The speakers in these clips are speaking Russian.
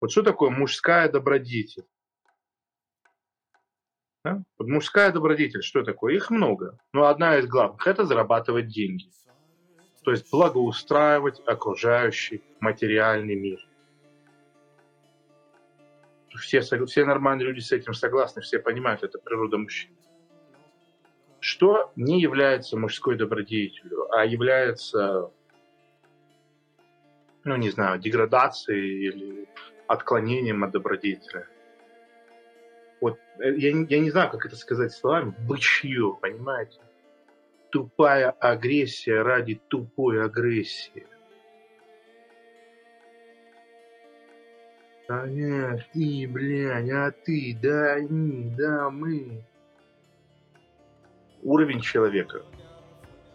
Вот что такое мужская добродетель? Да? Вот мужская добродетель, что такое? Их много. Но одна из главных – это зарабатывать деньги. То есть благоустраивать окружающий материальный мир. Все, все нормальные люди с этим согласны, все понимают, это природа мужчин. Что не является мужской добродетелью, а является, ну не знаю, деградацией или отклонением от добродетеля. Вот э, я, я не знаю, как это сказать словами, бычье, понимаете? Тупая агрессия ради тупой агрессии. А нет, ты, блядь, а ты, да они, да мы. Уровень человека,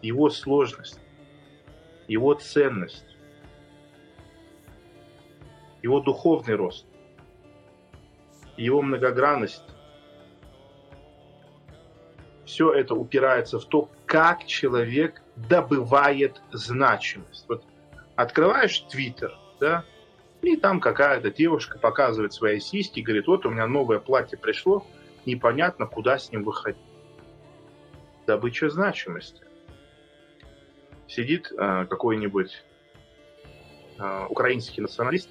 его сложность, его ценность, его духовный рост, его многогранность, все это упирается в то, как человек добывает значимость. Вот открываешь Твиттер, да, и там какая-то девушка показывает свои сиськи, говорит, вот у меня новое платье пришло, непонятно, куда с ним выходить. Добыча значимости. Сидит э, какой-нибудь э, украинский националист,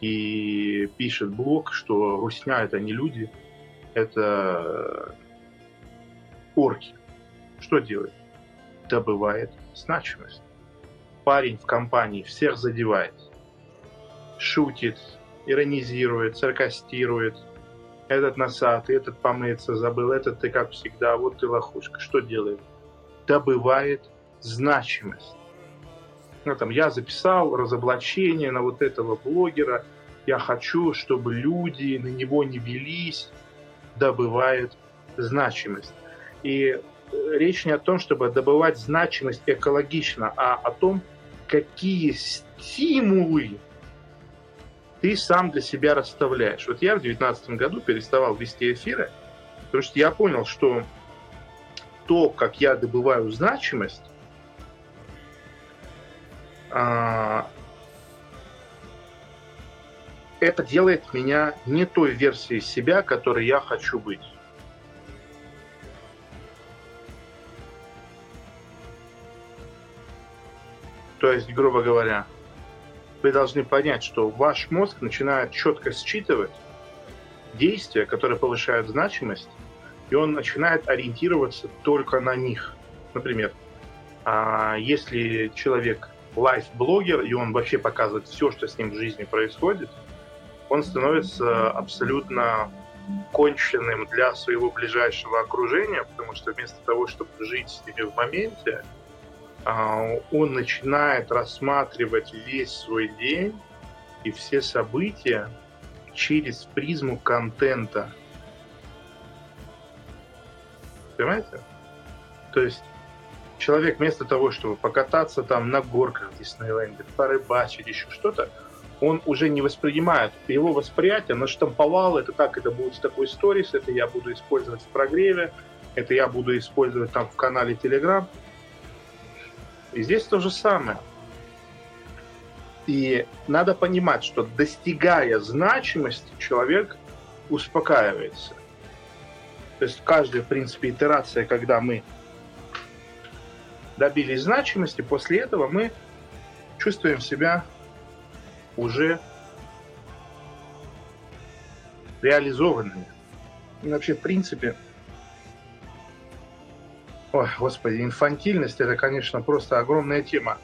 и пишет блог, что русня это не люди, это орки. Что делает? Добывает значимость. Парень в компании всех задевает. Шутит, иронизирует, саркастирует. Этот носатый, этот помыться забыл, этот ты как всегда, вот ты лохушка. Что делает? Добывает значимость ну, там, я записал разоблачение на вот этого блогера, я хочу, чтобы люди на него не велись, добывает значимость. И э, речь не о том, чтобы добывать значимость экологично, а о том, какие стимулы ты сам для себя расставляешь. Вот я в 2019 году переставал вести эфиры, потому что я понял, что то, как я добываю значимость, это делает меня не той версией себя, которой я хочу быть. То есть, грубо говоря, вы должны понять, что ваш мозг начинает четко считывать действия, которые повышают значимость, и он начинает ориентироваться только на них. Например, а, если человек лайф-блогер, и он вообще показывает все, что с ним в жизни происходит, он становится абсолютно конченным для своего ближайшего окружения, потому что вместо того, чтобы жить с ними в моменте, а, он начинает рассматривать весь свой день и все события через призму контента. Понимаете? То есть человек вместо того, чтобы покататься там на горках в Диснейленде, порыбачить, еще что-то, он уже не воспринимает. Его восприятие наштамповал, это так, это будет такой сторис, это я буду использовать в прогреве, это я буду использовать там в канале Telegram. И здесь то же самое. И надо понимать, что достигая значимости, человек успокаивается. То есть каждая, в принципе, итерация, когда мы добились значимости, после этого мы чувствуем себя уже реализованными. И вообще, в принципе, ой, господи, инфантильность это, конечно, просто огромная тема.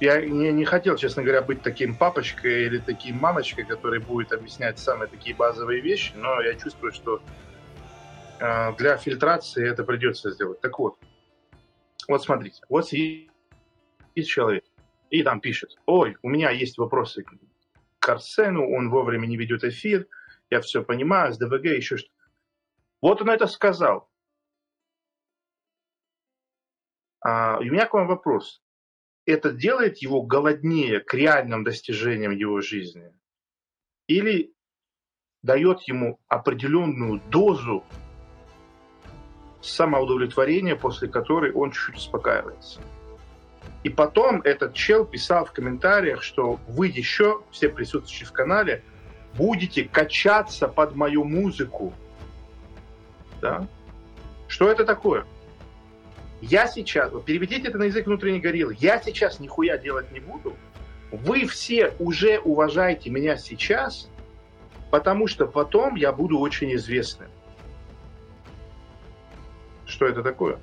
Я не, не хотел, честно говоря, быть таким папочкой или таким мамочкой, который будет объяснять самые такие базовые вещи, но я чувствую, что для фильтрации это придется сделать. Так вот, вот смотрите, вот есть человек, и там пишет, ой, у меня есть вопросы к Арсену, он вовремя не ведет эфир, я все понимаю, с ДВГ, еще что Вот он это сказал. А, у меня к вам вопрос. Это делает его голоднее к реальным достижениям его жизни? Или дает ему определенную дозу самоудовлетворение, после которой он чуть-чуть успокаивается. И потом этот чел писал в комментариях, что вы еще, все присутствующие в канале, будете качаться под мою музыку. Да? Что это такое? Я сейчас, переведите это на язык внутренней гориллы, я сейчас нихуя делать не буду. Вы все уже уважаете меня сейчас, потому что потом я буду очень известным. Что это такое?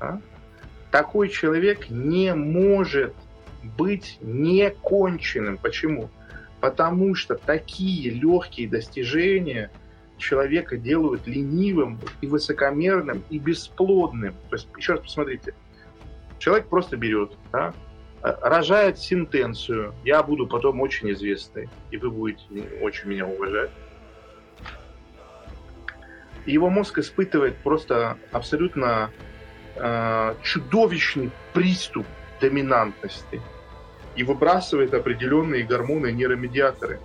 А? Такой человек не может быть неконченным. Почему? Потому что такие легкие достижения человека делают ленивым и высокомерным и бесплодным. То есть, еще раз посмотрите, человек просто берет, да, рожает сентенцию, я буду потом очень известный, и вы будете очень меня уважать. Его мозг испытывает просто абсолютно э, чудовищный приступ доминантности и выбрасывает определенные гормоны, нейромедиаторы.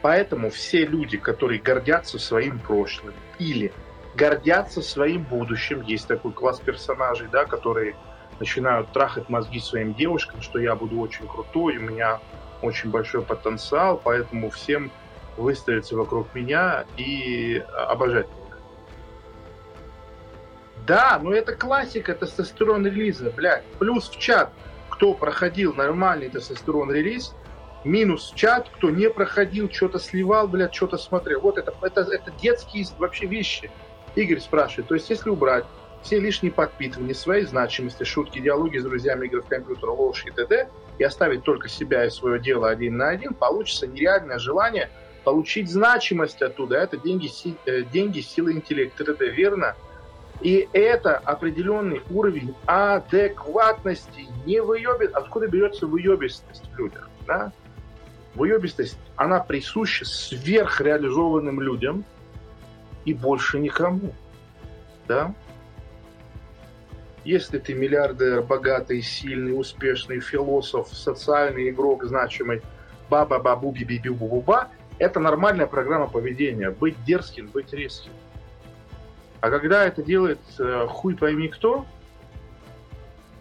Поэтому все люди, которые гордятся своим прошлым или гордятся своим будущим, есть такой класс персонажей, да, которые начинают трахать мозги своим девушкам, что я буду очень крутой, у меня очень большой потенциал, поэтому всем выставиться вокруг меня и обожать меня. Да, но это классика тестостерон релиза, блядь. Плюс в чат, кто проходил нормальный тестостерон релиз, минус в чат, кто не проходил, что-то сливал, блядь, что-то смотрел. Вот это, это, это детские вообще вещи. Игорь спрашивает, то есть если убрать все лишние подпитывания, своей значимости, шутки, диалоги с друзьями, игры в компьютер, ложь и т.д., и оставить только себя и свое дело один на один, получится нереальное желание получить значимость оттуда. Это деньги, э, деньги силы интеллекта. Это верно? И это определенный уровень адекватности, не выебит. Откуда берется выебистость в людях? Да? Выебистость, она присуща сверхреализованным людям и больше никому. Да? Если ты миллиардер, богатый, сильный, успешный, философ, социальный игрок, значимый, баба-бабу, би-би-бу-бу-ба, это нормальная программа поведения. Быть дерзким, быть резким. А когда это делает э, хуй пойми кто,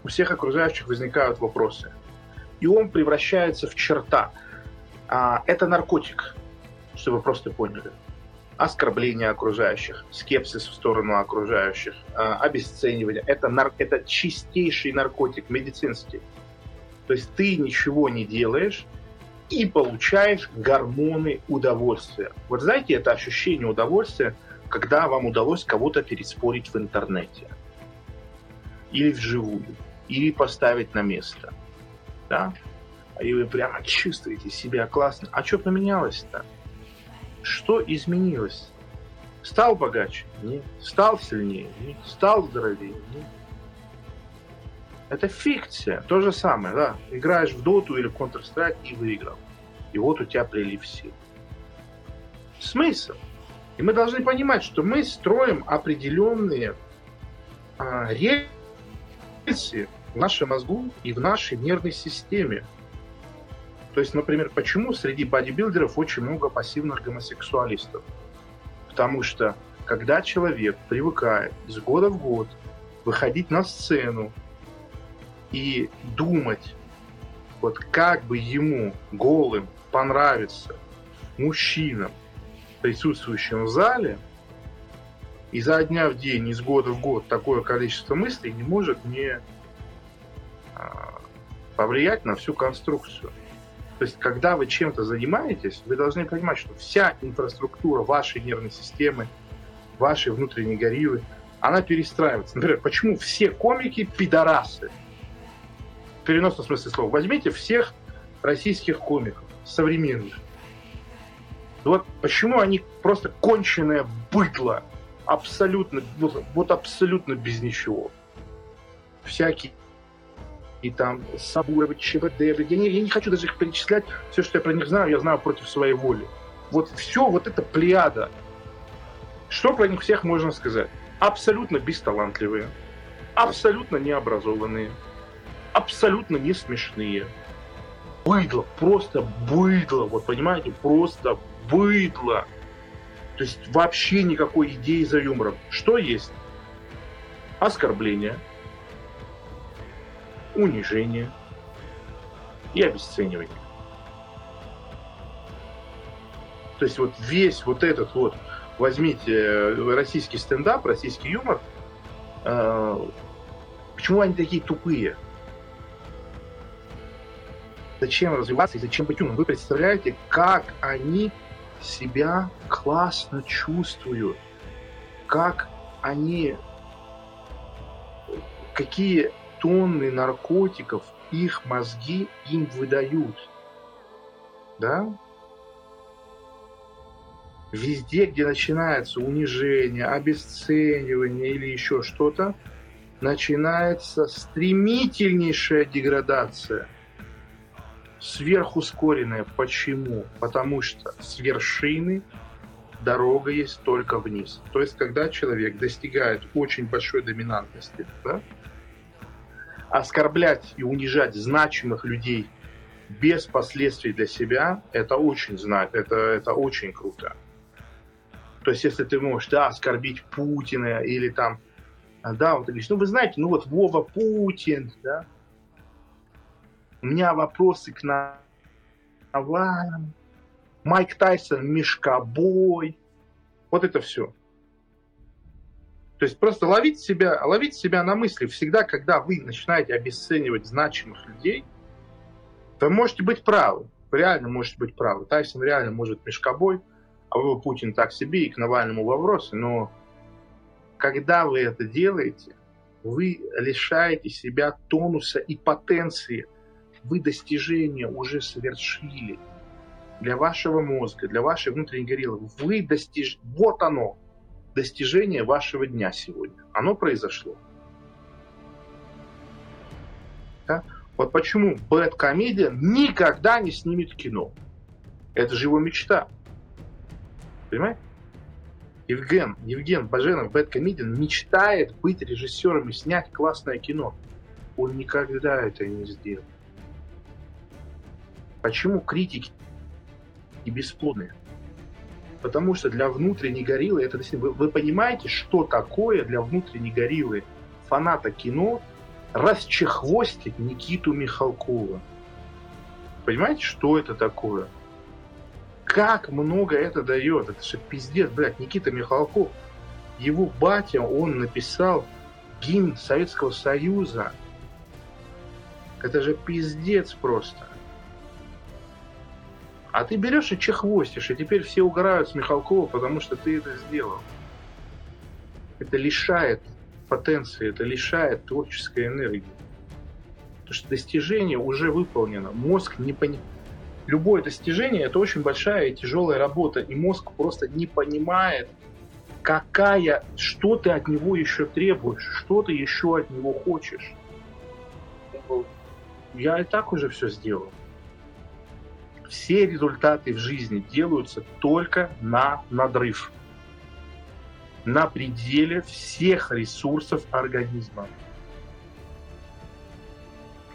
у всех окружающих возникают вопросы. И он превращается в черта. А, это наркотик, чтобы вы просто поняли. Оскорбление окружающих, скепсис в сторону окружающих, а, обесценивание. Это, нар- это чистейший наркотик, медицинский. То есть ты ничего не делаешь, и получаешь гормоны удовольствия. Вот знаете, это ощущение удовольствия, когда вам удалось кого-то переспорить в интернете. Или вживую. Или поставить на место. Да? И вы прямо чувствуете себя классно. А что поменялось-то? Что изменилось? Стал богаче? Нет. Стал сильнее? Нет. Стал здоровее? Нет. Это фикция. То же самое, да. Играешь в доту или в Counter-Strike и выиграл. И вот у тебя прилив сил. Смысл? И мы должны понимать, что мы строим определенные а, рельсы в нашем мозгу и в нашей нервной системе. То есть, например, почему среди бодибилдеров очень много пассивных гомосексуалистов? Потому что когда человек привыкает из года в год выходить на сцену и думать, вот как бы ему голым понравится мужчинам, присутствующим в зале, и за дня в день, из года в год такое количество мыслей не может не а, повлиять на всю конструкцию. То есть, когда вы чем-то занимаетесь, вы должны понимать, что вся инфраструктура вашей нервной системы, вашей внутренней гориллы, она перестраивается. Например, почему все комики пидорасы? Переносном смысле слова. Возьмите всех российских комиков, современных. Вот почему они просто конченое быдло, абсолютно, вот, вот абсолютно без ничего. Всякие и там Сабуровы, ЧВД, я не, я не хочу даже их перечислять, все, что я про них знаю, я знаю против своей воли. Вот все вот это плеяда. Что про них всех можно сказать? Абсолютно бесталантливые, абсолютно необразованные, абсолютно не смешные, быдло, просто быдло, вот понимаете, просто быдло. То есть вообще никакой идеи за юмором. Что есть? оскорбление, унижение и обесценивание. То есть вот весь вот этот вот, возьмите э, российский стендап, российский юмор, э, почему они такие тупые? Зачем развиваться и зачем быть умным? Вы представляете, как они себя классно чувствуют, как они, какие тонны наркотиков их мозги им выдают. Да? Везде, где начинается унижение, обесценивание или еще что-то, начинается стремительнейшая деградация. Сверхускоренная. Почему? Потому что с вершины дорога есть только вниз. То есть, когда человек достигает очень большой доминантности, да, оскорблять и унижать значимых людей без последствий для себя, это очень знать, это, это очень круто. То есть, если ты можешь, да, оскорбить Путина или там, да, вот ты говоришь, ну вы знаете, ну вот Вова Путин, да, у меня вопросы к Навальному, Майк Тайсон, Мешкобой, вот это все. То есть просто ловить себя, ловить себя на мысли всегда, когда вы начинаете обесценивать значимых людей, вы можете быть правы. Вы реально можете быть правы. Тайсон реально может мешкобой, а вы Путин так себе и к Навальному вопросы. Но когда вы это делаете, вы лишаете себя тонуса и потенции. Вы достижения уже совершили для вашего мозга, для вашей внутренней гориллы. Вы достиж... Вот оно, достижение вашего дня сегодня. Оно произошло. Да? Вот почему BadComedian никогда не снимет кино. Это же его мечта. Понимаете? Евген, Евген Баженов, BadComedian, мечтает быть режиссером и снять классное кино. Он никогда это не сделал. Почему критики бесплодные? Потому что для внутренней гориллы это вы, вы понимаете, что такое для внутренней гориллы фаната кино расчехвостить Никиту Михалкова. Понимаете, что это такое? Как много это дает? Это же пиздец, блядь, Никита Михалков. Его батя, он написал гимн Советского Союза. Это же пиздец просто. А ты берешь и чехвостишь, и теперь все угорают с Михалкова, потому что ты это сделал. Это лишает потенции, это лишает творческой энергии. Потому что достижение уже выполнено. Мозг не понимает. Любое достижение это очень большая и тяжелая работа, и мозг просто не понимает, какая, что ты от него еще требуешь, что ты еще от него хочешь. Я и так уже все сделал все результаты в жизни делаются только на надрыв, на пределе всех ресурсов организма.